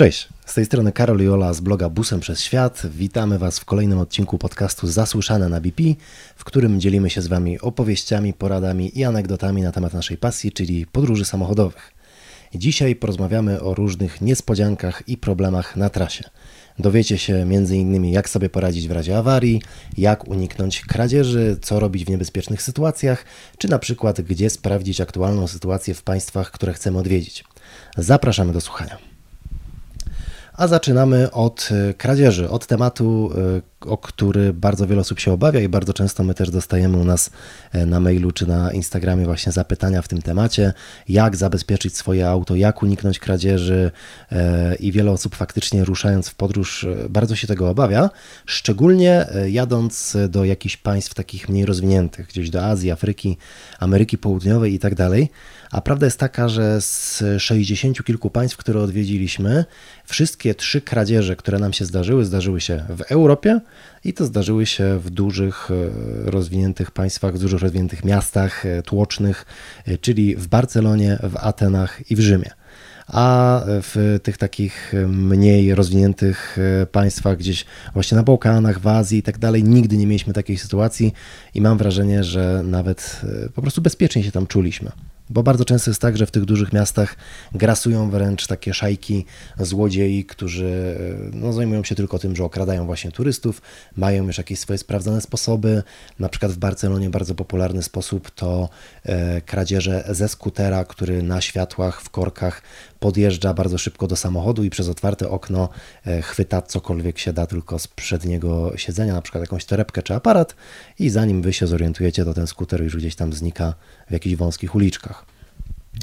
Cześć, z tej strony Karol Jola z bloga Busem przez Świat. Witamy Was w kolejnym odcinku podcastu Zasłyszane na BP, w którym dzielimy się z Wami opowieściami, poradami i anegdotami na temat naszej pasji, czyli podróży samochodowych. Dzisiaj porozmawiamy o różnych niespodziankach i problemach na trasie. Dowiecie się m.in. jak sobie poradzić w razie awarii, jak uniknąć kradzieży, co robić w niebezpiecznych sytuacjach, czy na przykład gdzie sprawdzić aktualną sytuację w państwach, które chcemy odwiedzić. Zapraszamy do słuchania. A zaczynamy od e, kradzieży, od tematu, e, o który bardzo wiele osób się obawia i bardzo często my też dostajemy u nas e, na mailu czy na Instagramie właśnie zapytania w tym temacie, jak zabezpieczyć swoje auto, jak uniknąć kradzieży i wiele osób faktycznie ruszając w podróż bardzo się tego obawia, szczególnie jadąc do jakichś państw takich mniej rozwiniętych, gdzieś do Azji, Afryki, Ameryki Południowej i tak dalej. A prawda jest taka, że z 60 kilku państw, które odwiedziliśmy, wszystkie trzy kradzieże, które nam się zdarzyły, zdarzyły się w Europie i to zdarzyły się w dużych, e, rozwiniętych państwach, w dużych, rozwiniętych miastach e, tłocznych, e, czyli w Barcelonie, w Atenach i w Rzymie a w tych takich mniej rozwiniętych państwach, gdzieś właśnie na Bałkanach, w Azji i tak dalej, nigdy nie mieliśmy takiej sytuacji i mam wrażenie, że nawet po prostu bezpiecznie się tam czuliśmy. Bo bardzo często jest tak, że w tych dużych miastach grasują wręcz takie szajki złodziei, którzy no, zajmują się tylko tym, że okradają właśnie turystów, mają już jakieś swoje sprawdzone sposoby. Na przykład w Barcelonie bardzo popularny sposób to e, kradzieże ze skutera, który na światłach, w korkach podjeżdża bardzo szybko do samochodu i przez otwarte okno e, chwyta cokolwiek się da tylko z przedniego siedzenia, na przykład jakąś torebkę czy aparat i zanim wy się zorientujecie, to ten skuter już gdzieś tam znika w jakichś wąskich uliczkach.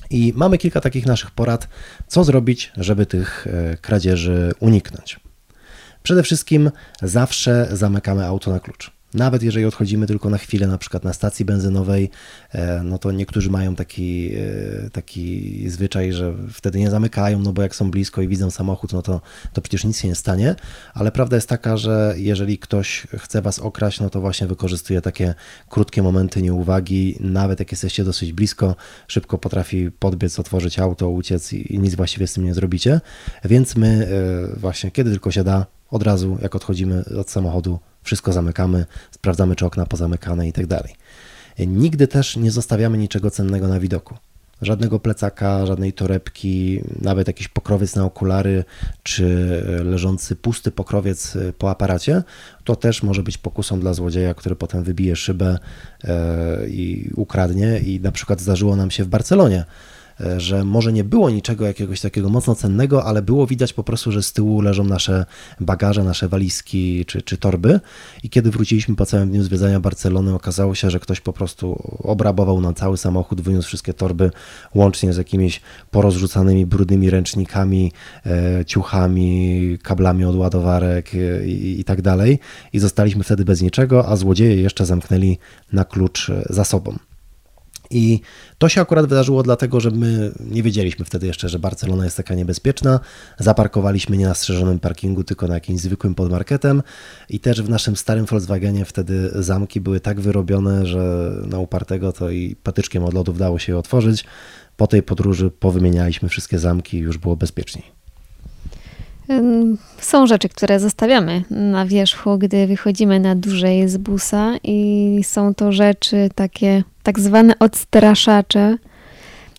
I mamy kilka takich naszych porad, co zrobić, żeby tych e, kradzieży uniknąć. Przede wszystkim zawsze zamykamy auto na klucz. Nawet jeżeli odchodzimy tylko na chwilę, na przykład na stacji benzynowej, e, no to niektórzy mają taki, e, taki zwyczaj, że wtedy nie zamykają, no bo jak są blisko i widzą samochód, no to, to przecież nic się nie stanie. Ale prawda jest taka, że jeżeli ktoś chce was okraść, no to właśnie wykorzystuje takie krótkie momenty nieuwagi, nawet jak jesteście dosyć blisko, szybko potrafi podbiec, otworzyć auto, uciec i nic właściwie z tym nie zrobicie. Więc my e, właśnie, kiedy tylko się da, od razu jak odchodzimy od samochodu, wszystko zamykamy, sprawdzamy, czy okna pozamykane i tak dalej. Nigdy też nie zostawiamy niczego cennego na widoku. Żadnego plecaka, żadnej torebki, nawet jakiś pokrowiec na okulary, czy leżący pusty pokrowiec po aparacie, to też może być pokusą dla złodzieja, który potem wybije szybę e, i ukradnie. I na przykład zdarzyło nam się w Barcelonie, że może nie było niczego jakiegoś takiego mocno cennego, ale było widać po prostu, że z tyłu leżą nasze bagaże, nasze walizki czy, czy torby. I kiedy wróciliśmy po całym dniu zwiedzania Barcelony, okazało się, że ktoś po prostu obrabował nam cały samochód, wyniósł wszystkie torby, łącznie z jakimiś porozrzucanymi brudnymi ręcznikami, e, ciuchami, kablami od ładowarek e, i, i tak dalej. I zostaliśmy wtedy bez niczego, a złodzieje jeszcze zamknęli na klucz za sobą. I to się akurat wydarzyło dlatego, że my nie wiedzieliśmy wtedy jeszcze, że Barcelona jest taka niebezpieczna. Zaparkowaliśmy nie na strzeżonym parkingu, tylko na jakimś zwykłym podmarketem. I też w naszym starym Volkswagenie wtedy zamki były tak wyrobione, że na upartego to i patyczkiem od lodów dało się je otworzyć. Po tej podróży powymienialiśmy wszystkie zamki i już było bezpieczniej. Są rzeczy, które zostawiamy na wierzchu, gdy wychodzimy na dłużej z busa, i są to rzeczy takie tak zwane odstraszacze.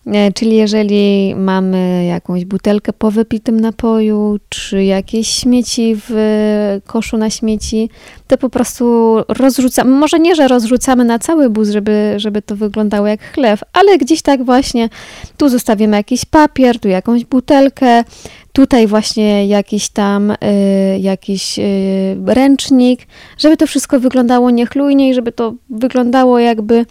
E, czyli jeżeli mamy jakąś butelkę po wypitym napoju, czy jakieś śmieci w koszu na śmieci, to po prostu rozrzucamy. Może nie, że rozrzucamy na cały bus, żeby, żeby to wyglądało jak chleb, ale gdzieś tak właśnie tu zostawimy jakiś papier, tu jakąś butelkę, tutaj właśnie jakiś tam y, jakiś y, ręcznik, żeby to wszystko wyglądało niechlujnie i żeby to wyglądało jakby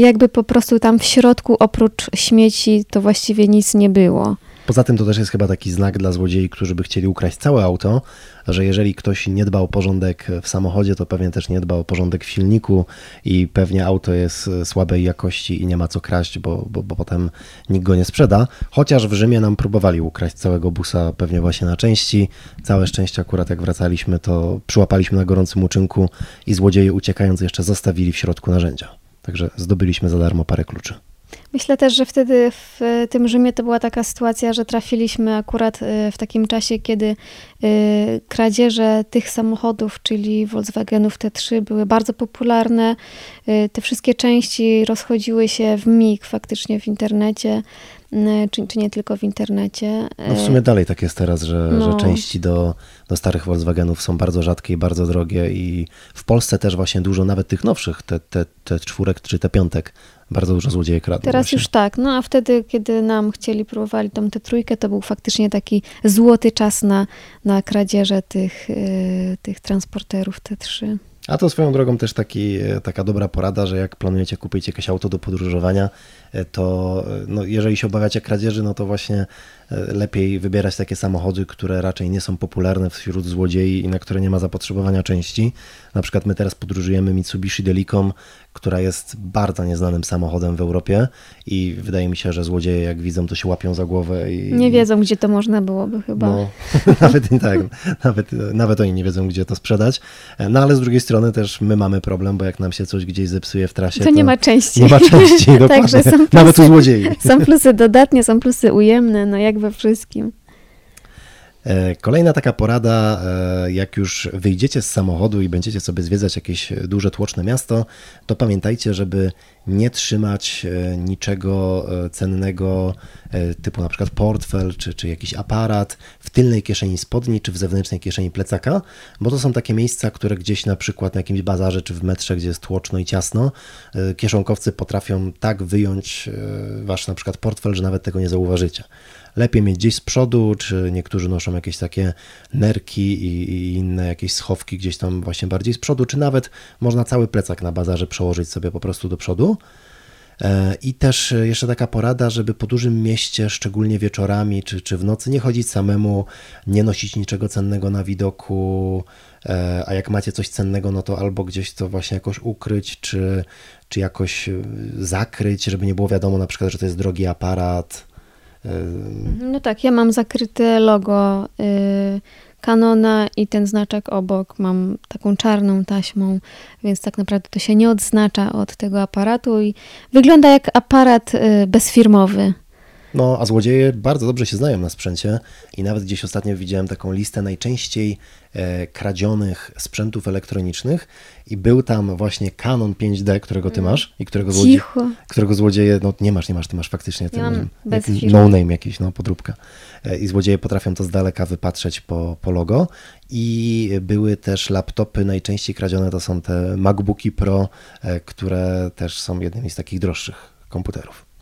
jakby po prostu tam w środku oprócz śmieci to właściwie nic nie było. Poza tym to też jest chyba taki znak dla złodziei, którzy by chcieli ukraść całe auto, że jeżeli ktoś nie dba o porządek w samochodzie, to pewnie też nie dba o porządek w silniku i pewnie auto jest słabej jakości i nie ma co kraść, bo, bo, bo potem nikt go nie sprzeda. Chociaż w Rzymie nam próbowali ukraść całego busa pewnie właśnie na części. Całe szczęście akurat jak wracaliśmy, to przyłapaliśmy na gorącym uczynku i złodzieje uciekając jeszcze zostawili w środku narzędzia. Także zdobyliśmy za darmo parę kluczy. Myślę też, że wtedy w tym Rzymie to była taka sytuacja, że trafiliśmy akurat e, w takim czasie, kiedy e, kradzieże tych samochodów, czyli Volkswagenów T3 były bardzo popularne. E, te wszystkie części rozchodziły się w mig faktycznie w internecie. Czy, czy nie tylko w internecie. No w sumie dalej tak jest teraz, że, no. że części do, do starych Volkswagenów są bardzo rzadkie i bardzo drogie i w Polsce też właśnie dużo, nawet tych nowszych, te, te, te czwórek czy te piątek, bardzo dużo złodzieje kradną. Teraz właśnie. już tak, no a wtedy, kiedy nam chcieli, próbowali tą tę trójkę, to był faktycznie taki złoty czas na, na kradzieże tych, yy, tych transporterów T3. A to swoją drogą też taki, e, taka dobra porada, że jak planujecie kupić jakieś auto do podróżowania, e, to no, jeżeli się obawiacie kradzieży, no to właśnie lepiej wybierać takie samochody, które raczej nie są popularne wśród złodziei i na które nie ma zapotrzebowania części. Na przykład my teraz podróżujemy Mitsubishi Delicom, która jest bardzo nieznanym samochodem w Europie i wydaje mi się, że złodzieje jak widzą, to się łapią za głowę. I... Nie wiedzą, gdzie to można byłoby chyba. No, nawet tak, nawet, nawet oni nie wiedzą, gdzie to sprzedać. No ale z drugiej strony też my mamy problem, bo jak nam się coś gdzieś zepsuje w trasie, to, to nie ma części. Nie ma części, dokładnie. Także są plusy, nawet u złodziei. Są plusy dodatnie, są plusy ujemne, no jak we wszystkim. E, kolejna taka porada, e, jak już wyjdziecie z samochodu i będziecie sobie zwiedzać jakieś duże, tłoczne miasto, to pamiętajcie, żeby nie trzymać e, niczego cennego, typu na przykład portfel czy, czy jakiś aparat w tylnej kieszeni spodni czy w zewnętrznej kieszeni plecaka, bo to są takie miejsca, które gdzieś na przykład na jakimś bazarze czy w metrze, gdzie jest tłoczno i ciasno, kieszonkowcy potrafią tak wyjąć wasz na przykład portfel, że nawet tego nie zauważycie lepiej mieć gdzieś z przodu, czy niektórzy noszą jakieś takie nerki i, i, inne jakieś schowki gdzieś tam właśnie bardziej z przodu, czy nawet można cały plecak na bazarze przełożyć sobie po prostu do przodu. E, I też jeszcze taka porada, żeby po dużym mieście, szczególnie wieczorami czy, czy w nocy, nie chodzić samemu, nie nosić niczego cennego na widoku, e, a jak macie coś cennego, no to albo gdzieś to właśnie jakoś ukryć, czy, czy jakoś e, zakryć, żeby nie było wiadomo na przykład, że to jest drogi aparat. No tak, ja mam zakryte logo y, Canona i ten znaczek obok mam taką czarną taśmą, więc tak naprawdę to się nie odznacza od tego aparatu i wygląda jak aparat y, bezfirmowy. No, a złodzieje bardzo dobrze się znają na sprzęcie i nawet gdzieś ostatnio widziałem taką listę najczęściej e, kradzionych sprzętów elektronicznych i był tam właśnie Canon 5D, którego ty mm. masz i którego, złodzie, którego złodzieje, no nie masz, nie masz, ty masz faktycznie ten no name jakiś, no podróbka. E, I złodzieje potrafią to z daleka wypatrzeć po, po logo i były też laptopy najczęściej kradzione, to są te MacBooki Pro, e, które też są jednymi z takich droższych komputerów.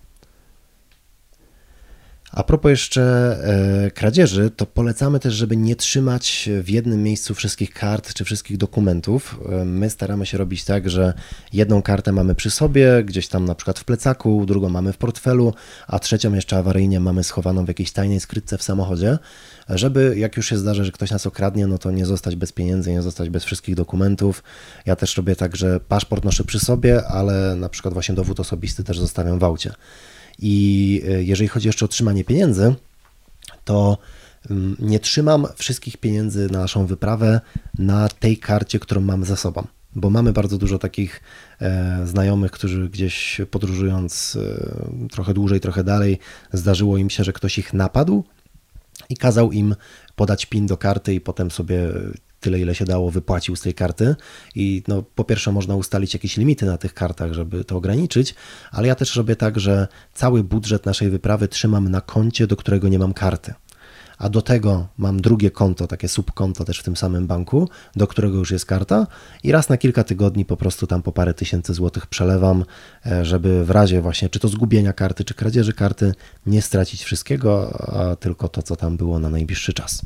A propos jeszcze e, kradzieży, to polecamy też, żeby nie trzymać w jednym miejscu wszystkich kart czy wszystkich dokumentów. E, my staramy się robić tak, że jedną kartę mamy przy sobie, gdzieś tam na przykład w plecaku, drugą mamy w portfelu, a trzecią jeszcze awaryjnie mamy schowaną w jakiejś tajnej skrytce w samochodzie, żeby jak już się zdarzy, że ktoś nas okradnie, no to nie zostać bez pieniędzy, nie zostać bez wszystkich dokumentów. Ja też robię tak, że paszport noszę przy sobie, ale na przykład właśnie dowód osobisty też zostawiam w aucie. I e, jeżeli chodzi jeszcze o trzymanie pieniędzy, to mm, nie trzymam wszystkich pieniędzy na naszą wyprawę na tej karcie, którą mamy za sobą. Bo mamy bardzo dużo takich e, znajomych, którzy gdzieś podróżując e, trochę dłużej, trochę dalej, zdarzyło im się, że ktoś ich napadł i kazał im podać PIN do karty i potem sobie tyle, ile się dało, wypłacił z tej karty. I no, po pierwsze, można ustalić jakieś limity na tych kartach, żeby to ograniczyć, ale ja też robię tak, że cały budżet naszej wyprawy trzymam na koncie, do którego nie mam karty. A do tego mam drugie konto, takie subkonto też w tym samym banku, do którego już jest karta, i raz na kilka tygodni po prostu tam po parę tysięcy złotych przelewam, e, żeby w razie właśnie czy to zgubienia karty, czy kradzieży karty nie stracić wszystkiego, a tylko to, co tam było na najbliższy czas.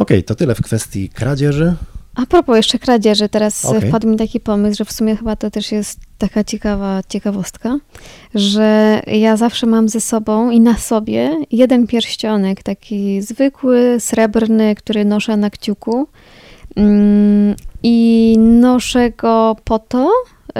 Okej, okay, to tyle w kwestii kradzieży. A propos jeszcze kradzieży, teraz okay. wpadł mi taki pomysł, że w sumie chyba to też jest taka ciekawa ciekawostka, że ja zawsze mam ze sobą i na sobie jeden pierścionek, taki zwykły, srebrny, który noszę na kciuku. Mm, I noszę go po to,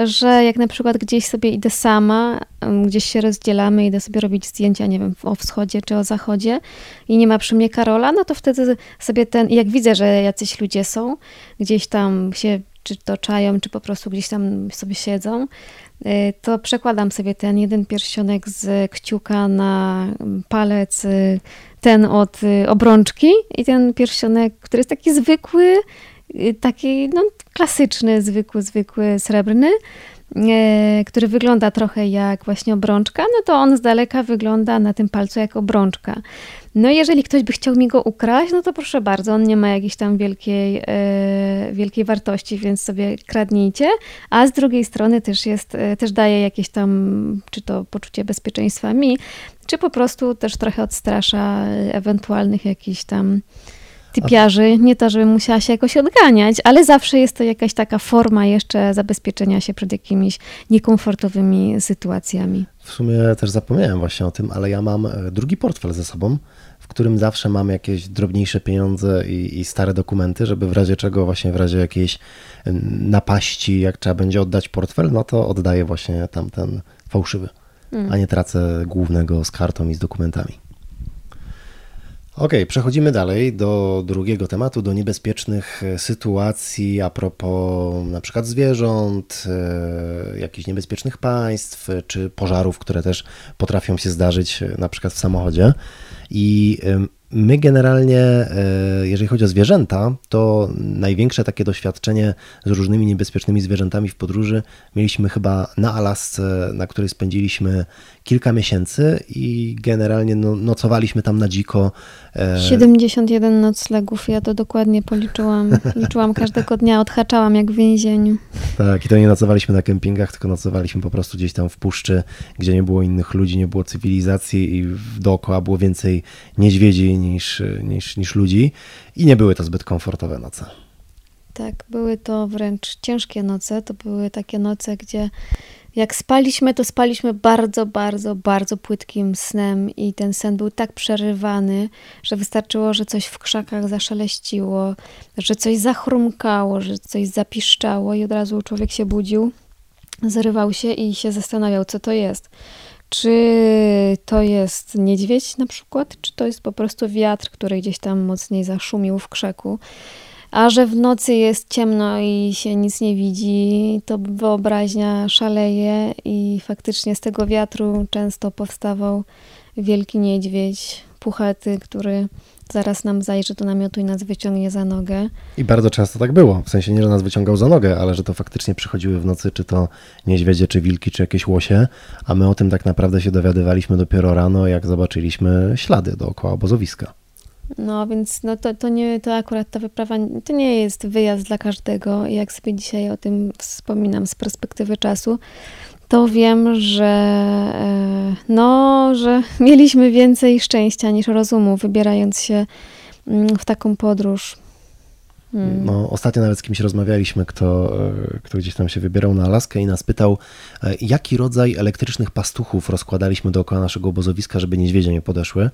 że jak na przykład gdzieś sobie idę sama, gdzieś się rozdzielamy, idę sobie robić zdjęcia, nie wiem, o wschodzie czy o zachodzie i nie ma przy mnie Karola, no to wtedy sobie ten, jak widzę, że jacyś ludzie są, gdzieś tam się czy to czy po prostu gdzieś tam sobie siedzą, y, to przekładam sobie ten jeden pierścionek z kciuka na palec, y, ten od obrączki i ten pierścionek, który jest taki zwykły, taki no, klasyczny, zwykły, zwykły, srebrny, E, który wygląda trochę jak właśnie obrączka, no to on z daleka wygląda na tym palcu jak obrączka. No jeżeli ktoś by chciał mi go ukraść, no to proszę bardzo, on nie ma jakiejś tam wielkiej, e, wielkiej wartości, więc sobie kradnijcie, a z drugiej strony też jest, e, też daje jakieś tam, czy to poczucie bezpieczeństwa mi, czy po prostu też trochę odstrasza ewentualnych jakichś tam typiarzy. Nie to, żebym musiała się jakoś odganiać, ale zawsze jest to jakaś taka forma jeszcze zabezpieczenia się przed jakimiś niekomfortowymi sytuacjami. W sumie też zapomniałem właśnie o tym, ale ja mam e, drugi portfel ze sobą, w którym zawsze mam jakieś drobniejsze pieniądze i, i stare dokumenty, żeby w razie czego, właśnie w razie jakiejś napaści, jak trzeba będzie oddać portfel, no to oddaję właśnie tamten fałszywy, mm. a nie tracę głównego z kartą i z dokumentami. Ok, przechodzimy dalej do drugiego tematu, do niebezpiecznych e, sytuacji a propos na przykład zwierząt, e, jakichś niebezpiecznych państw, czy pożarów, które też potrafią się zdarzyć e, na przykład w samochodzie. I My generalnie, e, jeżeli chodzi o zwierzęta, to największe takie doświadczenie z różnymi niebezpiecznymi zwierzętami w podróży mieliśmy chyba na Alasce, na której spędziliśmy kilka miesięcy i generalnie no, nocowaliśmy tam na dziko. 71 e, noclegów, ja to dokładnie policzyłam. Liczyłam każdego dnia, odhaczałam jak w więzieniu. Tak, i to nie nocowaliśmy na kempingach, tylko nocowaliśmy po prostu gdzieś tam w puszczy, gdzie nie było innych ludzi, nie było cywilizacji i dookoła było więcej niedźwiedzi niż, niż, niż ludzi i nie były to zbyt komfortowe noce. Tak, były to wręcz ciężkie noce. To były takie noce, gdzie jak spaliśmy, to spaliśmy bardzo, bardzo, bardzo płytkim snem i ten sen był tak przerywany, że wystarczyło, że coś w krzakach zaszeleściło, że coś zachrumkało, że coś zapiszczało i od razu człowiek się budził, zrywał się i się zastanawiał, co to jest. Czy to jest niedźwiedź na przykład, czy to jest po prostu wiatr, który gdzieś tam mocniej zaszumił w krzaku. A że w nocy jest ciemno i się nic nie widzi, to wyobraźnia szaleje i faktycznie z tego wiatru często powstawał wielki niedźwiedź, puchaty, który zaraz nam zajrzy do namiotu i nas wyciągnie za nogę. I bardzo często tak było. W sensie nie, że nas wyciągał za nogę, ale że to faktycznie przychodziły w nocy, czy to niedźwiedzie, czy wilki, czy jakieś łosie, a my o tym tak naprawdę się dowiadywaliśmy dopiero rano, jak zobaczyliśmy ślady dookoła obozowiska. No więc no to, to, nie, to akurat ta wyprawa to nie jest wyjazd dla każdego. Jak sobie dzisiaj o tym wspominam z perspektywy czasu, to wiem, że e, no, że mieliśmy więcej szczęścia niż rozumu, wybierając się mm, w taką podróż. Hmm. No, ostatnio nawet z kimś rozmawialiśmy, kto, e, kto gdzieś tam się wybierał na Alaskę i nas pytał, e, jaki rodzaj elektrycznych pastuchów rozkładaliśmy dookoła naszego obozowiska, żeby niedźwiedzie nie podeszły.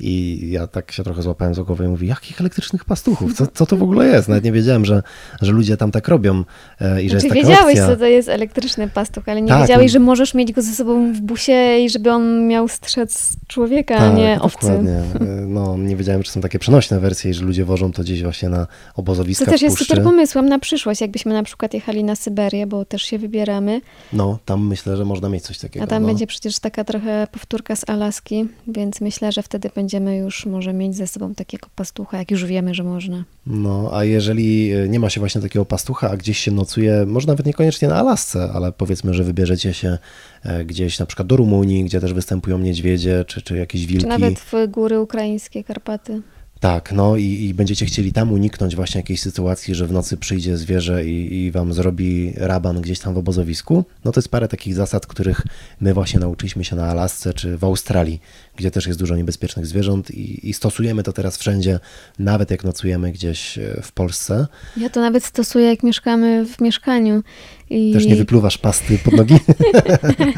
I ja tak się trochę złapałem za głowę i mówię, jakich elektrycznych pastuchów? Co, co to w ogóle jest? Nawet nie wiedziałem, że, że ludzie tam tak robią e, i że znaczy, jest wiedziałeś, opcja. co to jest elektryczny pastuch, ale nie tak, wiedziałeś, że możesz mieć go ze sobą w busie i żeby on miał strzec człowieka, tak, a nie owcy. Dokładnie. No, nie wiedziałem, czy są takie przenośne wersje i że ludzie wożą to gdzieś właśnie na obozowisko to też jest super pomysłem na przyszłość, jakbyśmy na przykład jechali na Syberię, bo też się wybieramy. No, tam myślę, że można mieć coś takiego. A tam no. będzie przecież taka trochę powtórka z Alaski, więc myślę, że wtedy będziemy już może mieć ze sobą takiego pastucha, jak już wiemy, że można. No, a jeżeli e, nie ma się właśnie takiego pastucha, a gdzieś się nocuje, może nawet niekoniecznie na Alasce, ale powiedzmy, że wybierzecie się e, gdzieś na przykład do Rumunii, gdzie też występują niedźwiedzie, czy, czy jakieś wilki. Czy nawet w góry ukraińskie, Karpaty. Tak, no i, i, będziecie chcieli tam uniknąć właśnie jakiejś sytuacji, że w nocy przyjdzie zwierzę i, i wam zrobi raban gdzieś tam w obozowisku, no to jest parę takich zasad, których my właśnie nauczyliśmy się na Alasce czy w Australii, gdzie też jest dużo niebezpiecznych zwierząt i, i stosujemy to teraz wszędzie, nawet jak nocujemy gdzieś e, w Polsce. Ja to nawet stosuję, jak mieszkamy w mieszkaniu. I... Też nie wypluwasz pasty pod nogi?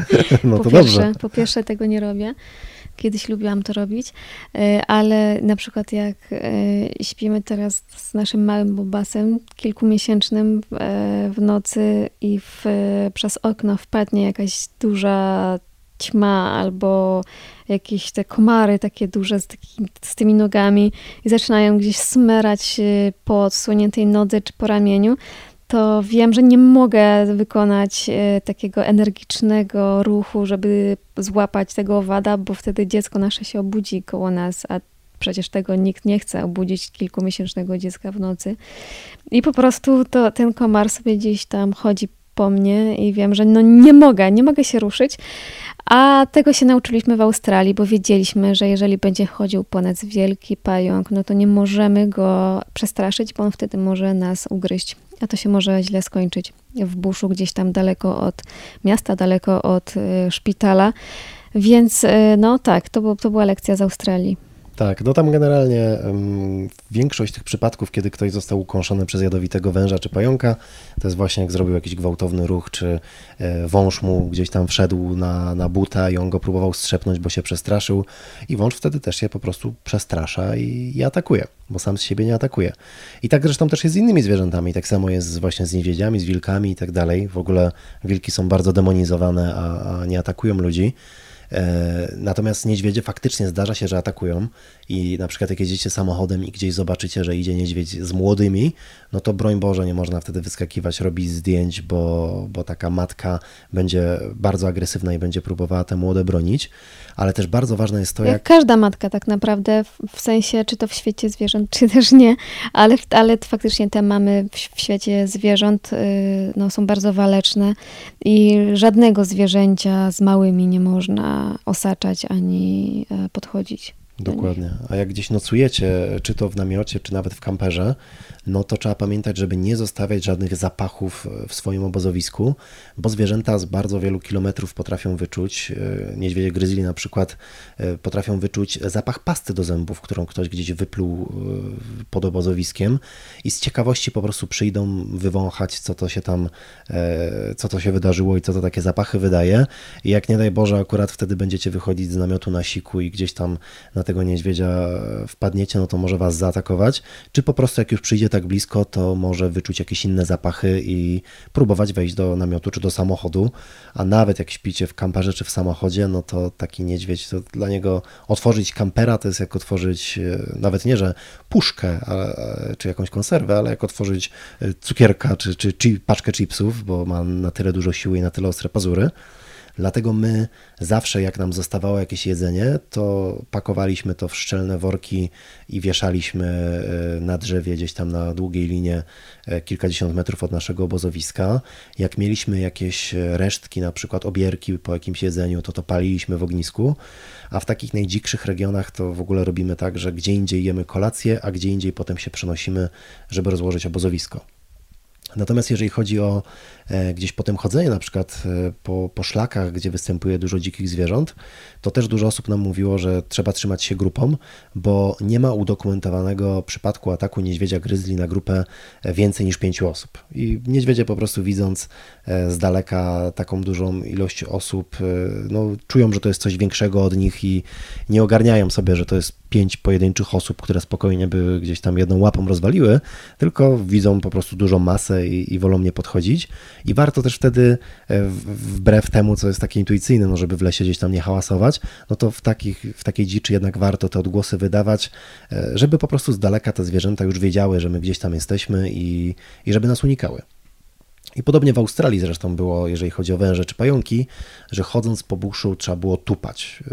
no po to pierwsze, dobrze. Po pierwsze tego nie robię. Kiedyś lubiłam to robić, e, ale na przykład jak e, śpimy teraz z naszym małym bobasem kilkumiesięcznym e, w nocy i w, przez okno wpadnie jakaś duża ćma albo jakieś te komary takie duże z, taki, z tymi nogami i zaczynają gdzieś smerać po odsłoniętej nodze czy po ramieniu, to wiem, że nie mogę wykonać e, takiego energicznego ruchu, żeby złapać tego owada, bo wtedy dziecko nasze się obudzi koło nas, a przecież tego nikt nie chce obudzić kilkumiesięcznego dziecka w nocy. I po prostu to, ten komar sobie gdzieś tam chodzi po mnie i wiem, że no nie mogę, nie mogę się ruszyć. A tego się nauczyliśmy w Australii, bo wiedzieliśmy, że jeżeli będzie chodził po nas wielki pająk, no to nie możemy go przestraszyć, bo on wtedy może nas ugryźć. A to się może źle skończyć w buszu, gdzieś tam daleko od miasta, daleko od y, szpitala. Więc y, no tak, to, był, to była lekcja z Australii. Tak, no tam generalnie um, większość tych przypadków, kiedy ktoś został ukąszony przez jadowitego węża czy pająka, to jest właśnie jak zrobił jakiś gwałtowny ruch, czy e, wąż mu gdzieś tam wszedł na, na buta i on go próbował strzepnąć, bo się przestraszył i wąż wtedy też się po prostu przestrasza i, i atakuje, bo sam z siebie nie atakuje. I tak zresztą też jest z innymi zwierzętami, tak samo jest właśnie z niedźwiedziami, z wilkami i tak dalej. W ogóle wilki są bardzo demonizowane, a, a nie atakują ludzi. E, natomiast niedźwiedzie faktycznie zdarza się, że atakują i na przykład jak jedziecie samochodem i gdzieś zobaczycie, że idzie niedźwiedź z młodymi, no to broń Boże, nie można wtedy wyskakiwać, robić zdjęć, bo, bo taka matka będzie bardzo agresywna i będzie próbowała te młode bronić, ale też bardzo ważne jest to, jak... jak... każda matka tak naprawdę, w sensie czy to w świecie zwierząt, czy też nie, ale, ale faktycznie te mamy w, świecie zwierząt y, no, są bardzo waleczne i żadnego zwierzęcia z małymi nie można osaczać ani e, podchodzić. Dokładnie. A jak gdzieś nocujecie, czy to w namiocie, czy nawet w kamperze, no to trzeba pamiętać, żeby nie zostawiać żadnych zapachów w swoim obozowisku, bo zwierzęta z bardzo wielu kilometrów potrafią wyczuć, e, niedźwiedzie gryzli na przykład e, potrafią wyczuć zapach pasty do zębów, którą ktoś gdzieś wypluł e, pod obozowiskiem i z ciekawości po prostu przyjdą wywąchać, co to się tam, co to się wydarzyło i co to takie zapachy wydaje. I jak nie daj Boże, akurat wtedy będziecie wychodzić z namiotu na siku i gdzieś tam na tego niedźwiedzia wpadniecie, no to może was zaatakować, czy po prostu jak już przyjdzie tak blisko, to może wyczuć jakieś inne zapachy i próbować wejść do namiotu czy do samochodu, a nawet jak śpicie w kamperze czy w samochodzie, no to taki niedźwiedź, to dla niego otworzyć kampera to jest jak otworzyć e, nawet nie, że puszkę czy jakąś konserwę, ale jak otworzyć e, cukierka czy, czy, czy paczkę chipsów, bo ma na tyle dużo siły i na tyle ostre pazury. Dlatego my zawsze, jak nam zostawało jakieś jedzenie, to pakowaliśmy to w szczelne worki i wieszaliśmy e, na drzewie gdzieś tam na długiej linie e, kilkadziesiąt metrów od naszego obozowiska. Jak mieliśmy jakieś resztki, na przykład obierki po jakimś jedzeniu, to to paliliśmy w ognisku. A w takich najdzikszych regionach to w ogóle robimy tak, że gdzie indziej jemy kolację, a gdzie indziej potem się przenosimy, żeby rozłożyć obozowisko. Natomiast jeżeli chodzi o e, gdzieś potem chodzenie, na przykład e, po, po szlakach, gdzie występuje dużo dzikich zwierząt, to też dużo osób nam mówiło, że trzeba trzymać się grupą, bo nie ma udokumentowanego przypadku ataku niedźwiedzia gryzli na grupę e, więcej niż pięciu osób. I niedźwiedzie po prostu widząc z daleka taką dużą ilość osób, no, czują, że to jest coś większego od nich i nie ogarniają sobie, że to jest pięć pojedynczych osób, które spokojnie by gdzieś tam jedną łapą rozwaliły, tylko widzą po prostu dużą masę i, i wolą nie podchodzić. I warto też wtedy, e, wbrew temu, co jest takie intuicyjne, no żeby w lesie gdzieś tam nie hałasować, no to w, takich, w takiej dziczy jednak warto te odgłosy wydawać, e, żeby po prostu z daleka te zwierzęta już wiedziały, że my gdzieś tam jesteśmy i, i żeby nas unikały. I podobnie w Australii zresztą było, jeżeli chodzi o węże czy pająki, że chodząc po buszu trzeba było tupać.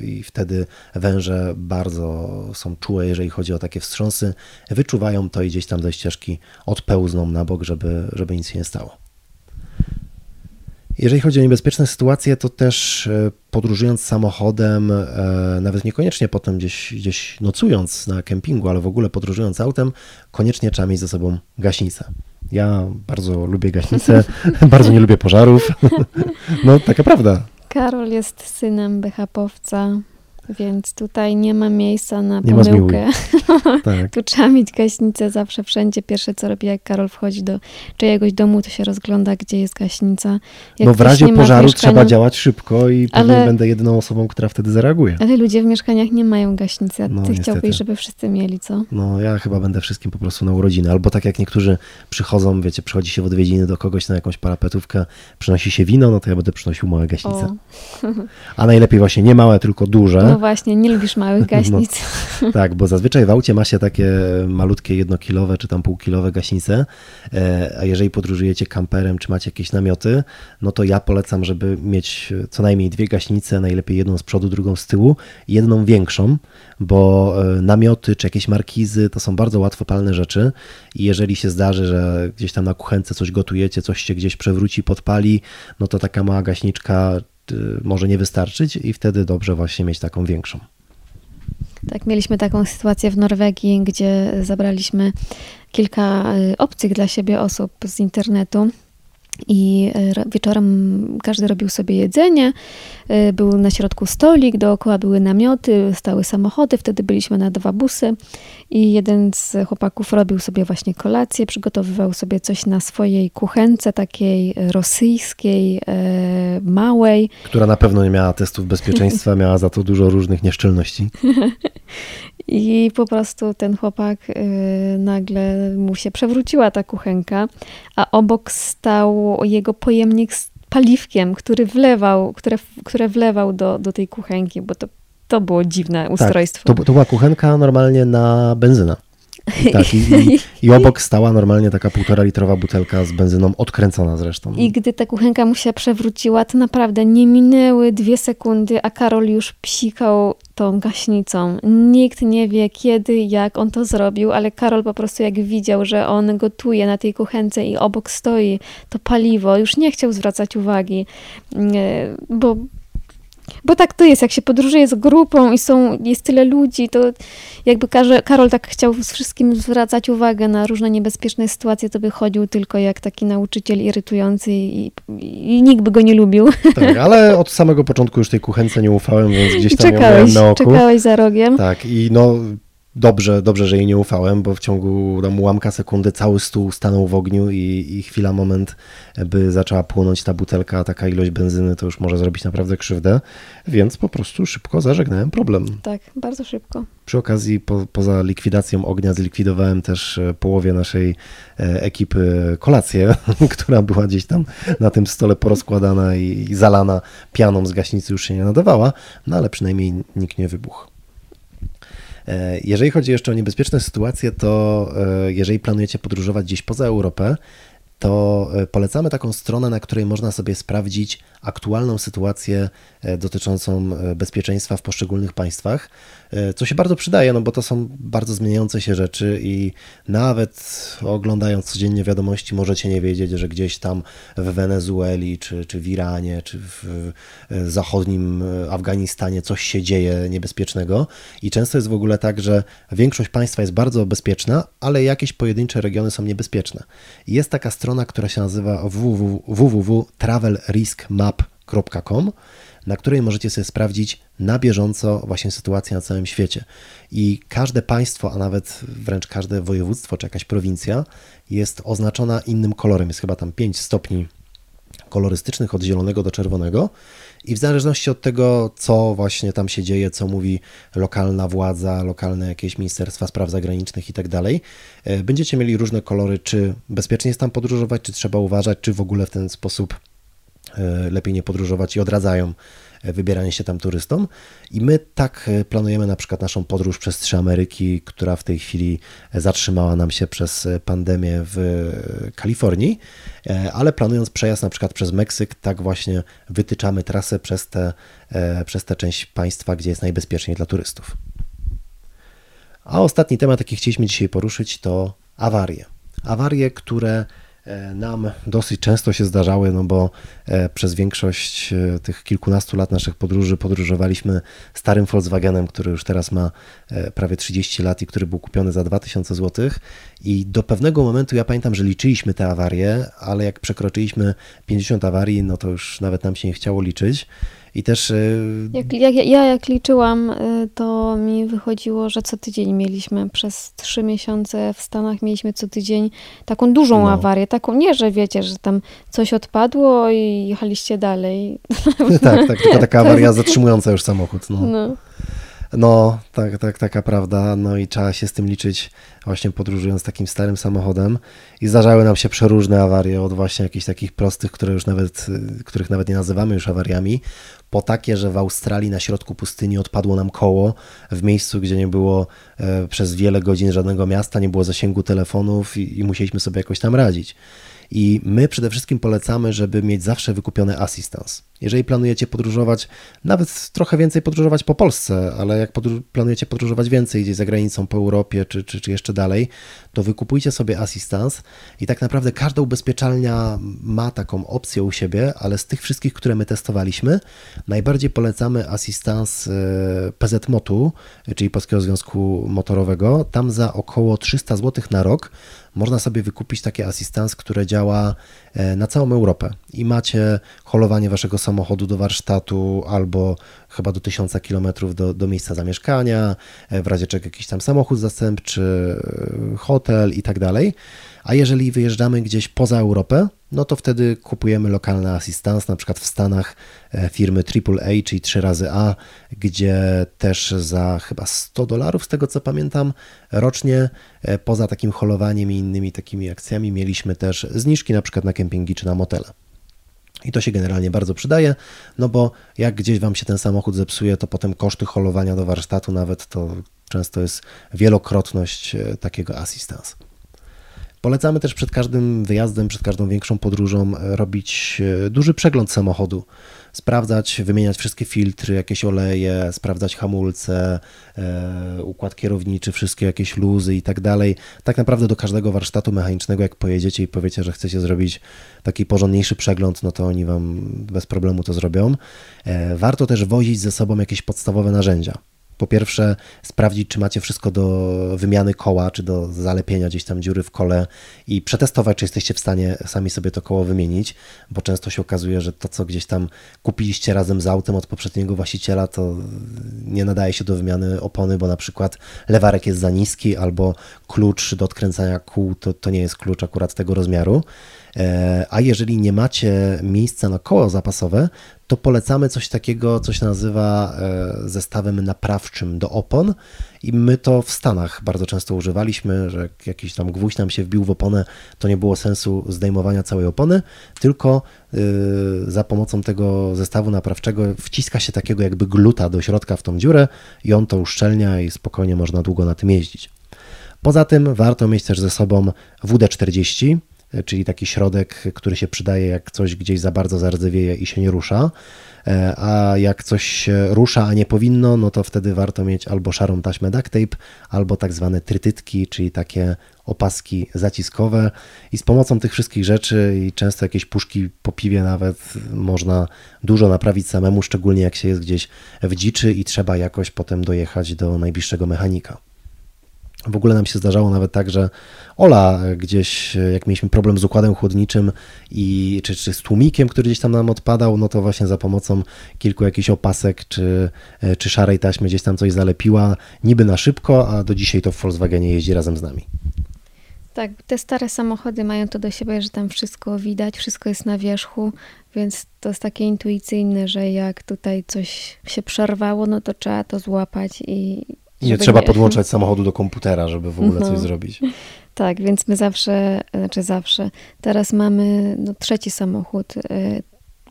Yy, I wtedy węże bardzo są czułe, jeżeli chodzi o takie wstrząsy. Wyczuwają to i gdzieś tam ze ścieżki odpełzną na bok, żeby, żeby nic się nie stało. Jeżeli chodzi o niebezpieczne sytuacje, to też e, podróżując samochodem, e, nawet niekoniecznie potem gdzieś, gdzieś nocując na kempingu, ale w ogóle podróżując autem, koniecznie trzeba mieć ze sobą gaśnicę. Ja bardzo lubię gaśnicę, bardzo nie lubię pożarów. No, taka prawda. Karol jest synem BHP-owca. Więc tutaj nie ma miejsca na nie pomyłkę. tak. tu trzeba mieć gaśnicę zawsze wszędzie. Pierwsze co robi, jak Karol wchodzi do czyjegoś domu, to się rozgląda, gdzie jest gaśnica. Jak no w razie pożaru trzeba działać szybko i ale, pewnie będę jedyną osobą, która wtedy zareaguje. Ale ludzie w mieszkaniach nie mają gaśnicy, a no, ty niestety. chciałbyś, żeby wszyscy mieli, co? No ja chyba będę wszystkim po prostu na urodziny. Albo tak jak niektórzy przychodzą, wiecie, przychodzi się w odwiedziny do kogoś na jakąś parapetówkę, przynosi się wino, no to ja będę przynosił małe gaśnice. A najlepiej właśnie nie małe, tylko duże. No właśnie, nie lubisz małych gaśnic. No, tak, bo zazwyczaj w aucie ma się takie malutkie jednokilowe czy tam półkilowe gaśnice, e, a jeżeli podróżujecie kamperem czy macie jakieś namioty, no to ja polecam, żeby mieć co najmniej dwie gaśnice, najlepiej jedną z przodu, drugą z tyłu, jedną większą, bo e, namioty czy jakieś markizy to są bardzo łatwopalne rzeczy. I jeżeli się zdarzy, że gdzieś tam na kuchence coś gotujecie, coś się gdzieś przewróci, podpali, no to taka mała gaśniczka może nie wystarczyć i wtedy dobrze właśnie mieć taką większą. Tak, mieliśmy taką sytuację w Norwegii, gdzie zabraliśmy kilka y, obcych dla siebie osób z internetu i e, wieczorem każdy robił sobie jedzenie. E, był na środku stolik, dookoła były namioty, stały samochody. Wtedy byliśmy na dwa busy i jeden z chłopaków robił sobie właśnie kolację, przygotowywał sobie coś na swojej kuchence, takiej rosyjskiej, e, małej. Która na pewno nie miała testów bezpieczeństwa, miała za to dużo różnych nieszczelności. I po prostu ten chłopak nagle mu się przewróciła ta kuchenka, a obok stał jego pojemnik z paliwkiem, który wlewał, które, które wlewał do, do tej kuchenki, bo to, to było dziwne tak, ustrojstwo. Tak, to, to była kuchenka normalnie na benzynę. Tak, i, i, i, obok stała normalnie taka półtora litrowa butelka z benzyną, odkręcona zresztą. I gdy ta kuchenka mu się przewróciła, to naprawdę nie minęły dwie sekundy, a Karol już psikał tą gaśnicą. Nikt nie wie kiedy, jak on to zrobił, ale Karol po prostu jak widział, że on gotuje na tej kuchence i obok stoi to paliwo, już nie chciał zwracać uwagi, bo bo tak to jest, jak się podróżuje z grupą i są, jest tyle ludzi, to jakby Karol tak chciał z wszystkim zwracać uwagę na różne niebezpieczne sytuacje, to by chodził tylko jak taki nauczyciel irytujący i, i nikt by go nie lubił. Tak, ale od samego początku już tej kuchence nie ufałem, więc gdzieś tam czekałeś, ją miałem na oku. Czekałeś za rogiem. Tak, i no dobrze, dobrze, że jej nie ufałem, bo w ciągu tam ułamka sekundy cały stół stanął w ogniu i, i chwila, moment, by zaczęła płonąć ta butelka, taka ilość benzyny, to już może zrobić naprawdę krzywdę, więc po prostu szybko zażegnałem problem. Tak, bardzo szybko. Przy okazji, po, poza likwidacją ognia, zlikwidowałem też e, połowie naszej e, ekipy kolację, która była gdzieś tam na tym stole porozkładana i, i zalana pianą z gaśnicy już się nie nadawała, no ale przynajmniej nikt nie wybuchł. Jeżeli chodzi jeszcze o niebezpieczne sytuacje, to e, jeżeli planujecie podróżować gdzieś poza Europę, to e, polecamy taką stronę, na której można sobie sprawdzić aktualną sytuację dotyczącą bezpieczeństwa w poszczególnych państwach. E, co się bardzo przydaje, no bo to są bardzo zmieniające się rzeczy i nawet oglądając codziennie wiadomości możecie nie wiedzieć, że gdzieś tam w Wenezueli, czy, czy w Iranie, czy w e, zachodnim e, Afganistanie coś się dzieje niebezpiecznego i często jest w ogóle tak, że większość państwa jest bardzo bezpieczna, ale jakieś pojedyncze regiony są niebezpieczne. Jest taka strona, która się nazywa www.travelriskmap.com na której możecie sobie sprawdzić na bieżąco właśnie sytuację na całym świecie. I każde państwo, a nawet wręcz każde województwo czy jakaś prowincja jest oznaczona innym kolorem. Jest chyba tam 5 stopni kolorystycznych od zielonego do czerwonego. I w zależności od tego, co właśnie tam się dzieje, co mówi lokalna władza, lokalne jakieś ministerstwa spraw zagranicznych i tak dalej, e, będziecie mieli różne kolory, czy bezpiecznie jest tam podróżować, czy trzeba uważać, czy w ogóle w ten sposób E, lepiej nie podróżować i odradzają wybieranie się tam turystom. I my tak e, planujemy na przykład naszą podróż przez trzy Ameryki, która w tej chwili zatrzymała nam się przez pandemię w Kalifornii, ale planując przejazd na przykład przez Meksyk, tak właśnie wytyczamy trasę przez tę przez tę część państwa, gdzie jest najbezpieczniej dla turystów. A ostatni temat, jaki chcieliśmy dzisiaj poruszyć, to awarie. Awarie, które E, nam dosyć często się zdarzały, no bo e, przez większość e, tych kilkunastu lat naszych podróży podróżowaliśmy starym Volkswagenem, który już teraz ma prawie 30 lat i który był kupiony za 2000 zł. I do pewnego momentu ja pamiętam, że liczyliśmy te awarie, ale jak przekroczyliśmy 50 awarii, no to już nawet nam się nie chciało liczyć. I też. Y, jak, jak, ja jak liczyłam, y, to mi wychodziło, że co tydzień mieliśmy przez trzy miesiące w Stanach mieliśmy co tydzień taką dużą no. awarię. Taką nie, że wiecie, że tam coś odpadło i jechaliście dalej. tak, tak, tylko taka awaria zatrzymująca już samochód. No. no. No, tak, tak, taka prawda. No i trzeba się z tym liczyć właśnie podróżując takim starym samochodem. I zdarzały nam się przeróżne awarie, od właśnie jakichś takich prostych, które już nawet, których nawet nie nazywamy już awariami, po takie, że w Australii na środku pustyni odpadło nam koło w miejscu, gdzie nie było e, przez wiele godzin żadnego miasta, nie było zasięgu telefonów i, i musieliśmy sobie jakoś tam radzić. I my przede wszystkim polecamy, żeby mieć zawsze wykupiony assistance. Jeżeli planujecie podróżować, nawet trochę więcej podróżować po Polsce, ale jak planujecie podróżować więcej gdzieś za granicą, po Europie czy, czy, czy jeszcze dalej, to wykupujcie sobie assistance i tak naprawdę każda ubezpieczalnia ma taką opcję u siebie, ale z tych wszystkich, które my testowaliśmy, najbardziej polecamy assistance e, PZ Motu, czyli Polskiego Związku Motorowego. Tam za około 300 zł na rok można sobie wykupić takie assistance, które działa e, na całą Europę i macie holowanie waszego samochodu do warsztatu albo chyba do 1000 km do, do miejsca zamieszkania, e, w razie czego jakiś tam samochód zastępczy, e, hotel i tak dalej. A jeżeli wyjeżdżamy gdzieś poza Europę, no to wtedy kupujemy lokalny assistance, na przykład w Stanach e, firmy AAA, czyli 3 razy A, gdzie też za chyba 100 dolarów, z tego co pamiętam, rocznie, poza takim holowaniem i innymi takimi akcjami, mieliśmy też zniżki na przykład na kempingi czy na motele. I to się generalnie bardzo przydaje, no bo jak gdzieś Wam się ten samochód zepsuje, to potem koszty holowania do warsztatu nawet to często jest wielokrotność e, takiego assistance. Polecamy też przed każdym wyjazdem, przed każdą większą podróżą e, robić e, duży przegląd samochodu sprawdzać, wymieniać wszystkie filtry, jakieś oleje, sprawdzać hamulce, e, układ kierowniczy, wszystkie jakieś luzy i tak dalej. Tak naprawdę do każdego warsztatu mechanicznego, jak pojedziecie i powiecie, że chcecie zrobić taki porządniejszy przegląd, no to oni Wam bez problemu to zrobią. Warto też wozić ze sobą jakieś podstawowe narzędzia. Po pierwsze, sprawdzić, czy macie wszystko do wymiany koła, czy do zalepienia gdzieś tam dziury w kole i przetestować, czy jesteście w stanie sami sobie to koło wymienić, bo często się okazuje, że to, co gdzieś tam kupiliście razem z autem od poprzedniego właściciela, to nie nadaje się do wymiany opony, bo na przykład lewarek jest za niski, albo klucz do odkręcania kół to, to nie jest klucz akurat tego rozmiaru. E, a jeżeli nie macie miejsca na koło zapasowe, to polecamy coś takiego, co się nazywa e, zestawem naprawczym do opon i my to w Stanach bardzo często używaliśmy, że jakiś tam gwóźdź nam się wbił w oponę, to nie było sensu zdejmowania całej opony, tylko e, za pomocą tego zestawu naprawczego wciska się takiego jakby gluta do środka w tą dziurę i on to uszczelnia i spokojnie można długo na tym jeździć. Poza tym warto mieć też ze sobą WD-40, czyli taki środek, który się przydaje, jak coś gdzieś za bardzo zardzewieje i się nie rusza. E, a jak coś rusza, a nie powinno, no to wtedy warto mieć albo szarą taśmę duct tape, albo tak zwane trytytki, czyli takie opaski zaciskowe. I z pomocą tych wszystkich rzeczy i często jakieś puszki po piwie nawet można dużo naprawić samemu, szczególnie jak się jest gdzieś w dziczy i trzeba jakoś potem dojechać do najbliższego mechanika. W ogóle nam się zdarzało nawet tak, że Ola gdzieś, jak mieliśmy problem z układem chłodniczym i, czy, czy z tłumikiem, który gdzieś tam nam odpadał, no to właśnie za pomocą kilku jakichś opasek czy, czy szarej taśmy gdzieś tam coś zalepiła, niby na szybko, a do dzisiaj to w Volkswagenie jeździ razem z nami. Tak, te stare samochody mają to do siebie, że tam wszystko widać, wszystko jest na wierzchu, więc to jest takie intuicyjne, że jak tutaj coś się przerwało, no to trzeba to złapać i, nie trzeba nie... podłączać samochodu do komputera, żeby w ogóle no. coś zrobić. Tak, więc my zawsze, znaczy zawsze, teraz mamy no, trzeci samochód, y,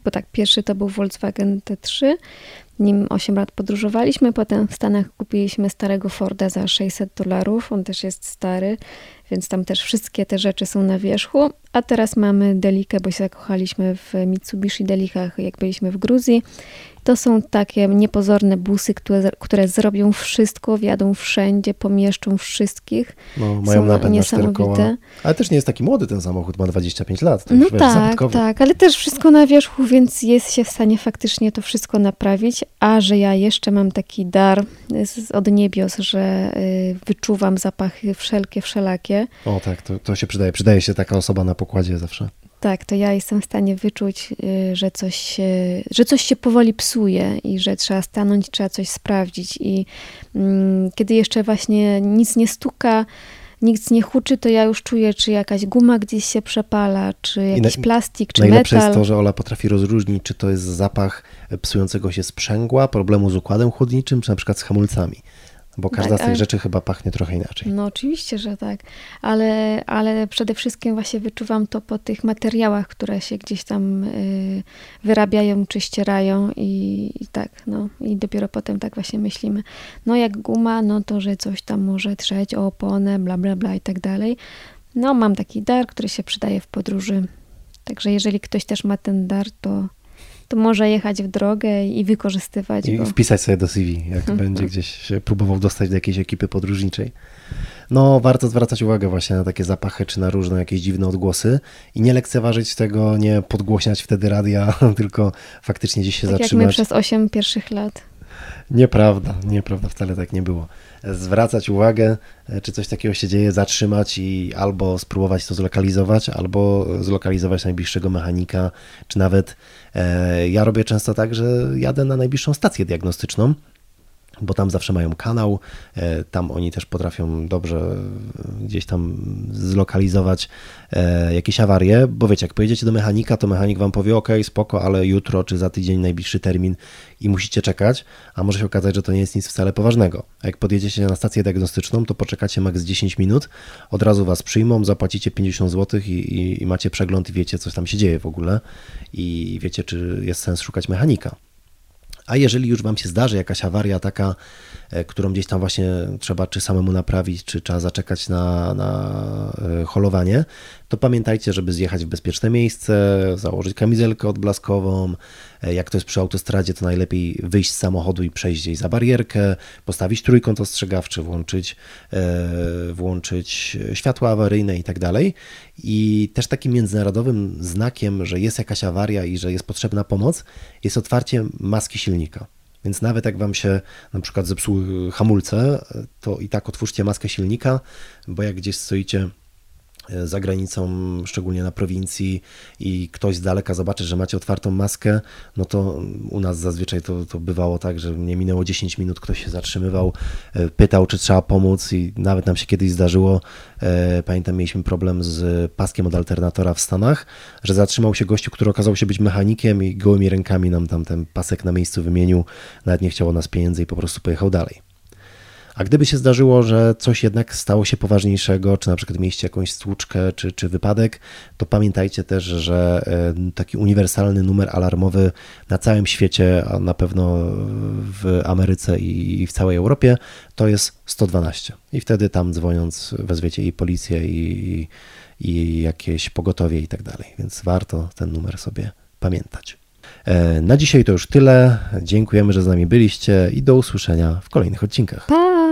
bo tak, pierwszy to był Volkswagen T3, nim 8 lat podróżowaliśmy, potem w Stanach kupiliśmy starego Forda za 600 dolarów, on też jest stary, więc tam też wszystkie te rzeczy są na wierzchu, a teraz mamy Delikę, bo się zakochaliśmy w Mitsubishi Delikach, jak byliśmy w Gruzji to są takie niepozorne busy, które, które zrobią wszystko, wjadą wszędzie, pomieszczą wszystkich. No, mają są napęd niesamowite. Ale też nie jest taki młody ten samochód, ma 25 lat. no tak, tak, ale też wszystko na wierzchu, więc jest się w stanie faktycznie to wszystko naprawić. A że ja jeszcze mam taki dar od niebios, że y, wyczuwam zapachy wszelkie, wszelakie. O tak, to, to się przydaje. Przydaje się taka osoba na pokładzie zawsze. Tak, to ja jestem w stanie wyczuć, y, że coś, się, że coś się powoli psuje i że trzeba stanąć, trzeba coś sprawdzić. I mm, kiedy jeszcze właśnie nic nie stuka, nic nie huczy, to ja już czuję, czy jakaś guma gdzieś się przepala, czy jakiś na- plastik, czy Najlepsze metal. jest to, że Ola potrafi rozróżnić, czy to jest zapach psującego się sprzęgła, problemu z układem chłodniczym, czy na przykład z hamulcami. Bo każda Tak, z tych ale- rzeczy chyba pachnie trochę inaczej. No oczywiście, że tak, ale, ale przede wszystkim właśnie wyczuwam to po tych materiałach, które się gdzieś tam y, wyrabiają czy ścierają i, i tak, no i dopiero potem tak właśnie myślimy, no jak guma, no to, że coś tam może trzeć o oponę, bla bla bla i tak dalej. No mam taki dar, który się przydaje w podróży, także jeżeli ktoś też ma ten dar, to, to może jechać w drogę i wykorzystywać I go. wpisać sobie do CV, jak będzie gdzieś się próbował dostać do jakiejś ekipy podróżniczej. No, warto zwracać uwagę właśnie na takie zapachy, czy na różne jakieś dziwne odgłosy i nie lekceważyć tego, nie podgłośniać wtedy radia, tylko faktycznie gdzieś się Tak jak my zatrzymać. przez 8 pierwszych lat. Nieprawda, nieprawda, wcale tak nie było. Zwracać uwagę, e, czy coś takiego się dzieje, zatrzymać i albo spróbować to zlokalizować, albo zlokalizować najbliższego mechanika, czy nawet e, ja robię często tak, że jadę na najbliższą stację diagnostyczną, bo tam zawsze mają kanał, e, tam oni też potrafią dobrze gdzieś tam zlokalizować e, jakieś awarie, bo wiecie, jak pojedziecie do mechanika, to mechanik wam powie, ok, spoko, ale jutro czy za tydzień najbliższy termin i musicie czekać, a może się okazać, że to nie jest nic wcale poważnego. A jak podjedziecie na stację diagnostyczną, to poczekacie maks 10 minut, od razu was przyjmą, zapłacicie 50 zł i, i, i macie przegląd i wiecie, co tam się dzieje w ogóle i wiecie, czy jest sens szukać mechanika. A jeżeli już Wam się zdarzy jakaś awaria taka, e, którą gdzieś tam właśnie trzeba czy samemu naprawić, czy trzeba zaczekać na, na e, holowanie, to pamiętajcie, żeby zjechać w bezpieczne miejsce, założyć kamizelkę odblaskową. E, Jak to jest przy autostradzie, to najlepiej wyjść z samochodu i przejść gdzieś za barierkę, postawić trójkąt ostrzegawczy, włączyć, e, włączyć światła awaryjne i tak dalej. I też takim międzynarodowym znakiem, że jest jakaś awaria i że jest potrzebna pomoc, jest otwarcie maski silnika. Więc nawet jak Wam się na przykład zepsuły hamulce, to i tak otwórzcie maskę silnika, bo jak gdzieś stoicie za granicą, szczególnie na prowincji i ktoś z daleka zobaczy, że macie otwartą maskę, no to u nas zazwyczaj to, to bywało tak, że nie minęło 10 minut, ktoś się zatrzymywał, e, pytał, czy trzeba pomóc i nawet nam się kiedyś zdarzyło, e, pamiętam, mieliśmy problem z paskiem od alternatora w Stanach, że zatrzymał się gościu, który okazał się być mechanikiem i gołymi rękami nam tam ten pasek na miejscu wymienił, nawet nie chciało nas pieniędzy i po prostu pojechał dalej. A gdyby się zdarzyło, że coś jednak stało się poważniejszego, czy na przykład mieliście jakąś stłuczkę, czy, czy wypadek, to pamiętajcie też, że taki uniwersalny numer alarmowy na całym świecie, a na pewno w Ameryce i w całej Europie, to jest 112. I wtedy tam dzwoniąc wezwiecie i policję, i, i jakieś pogotowie i tak dalej. Więc warto ten numer sobie pamiętać. E, Na dzisiaj to już tyle. Dziękujemy, że z nami byliście i do usłyszenia w kolejnych odcinkach. Pa!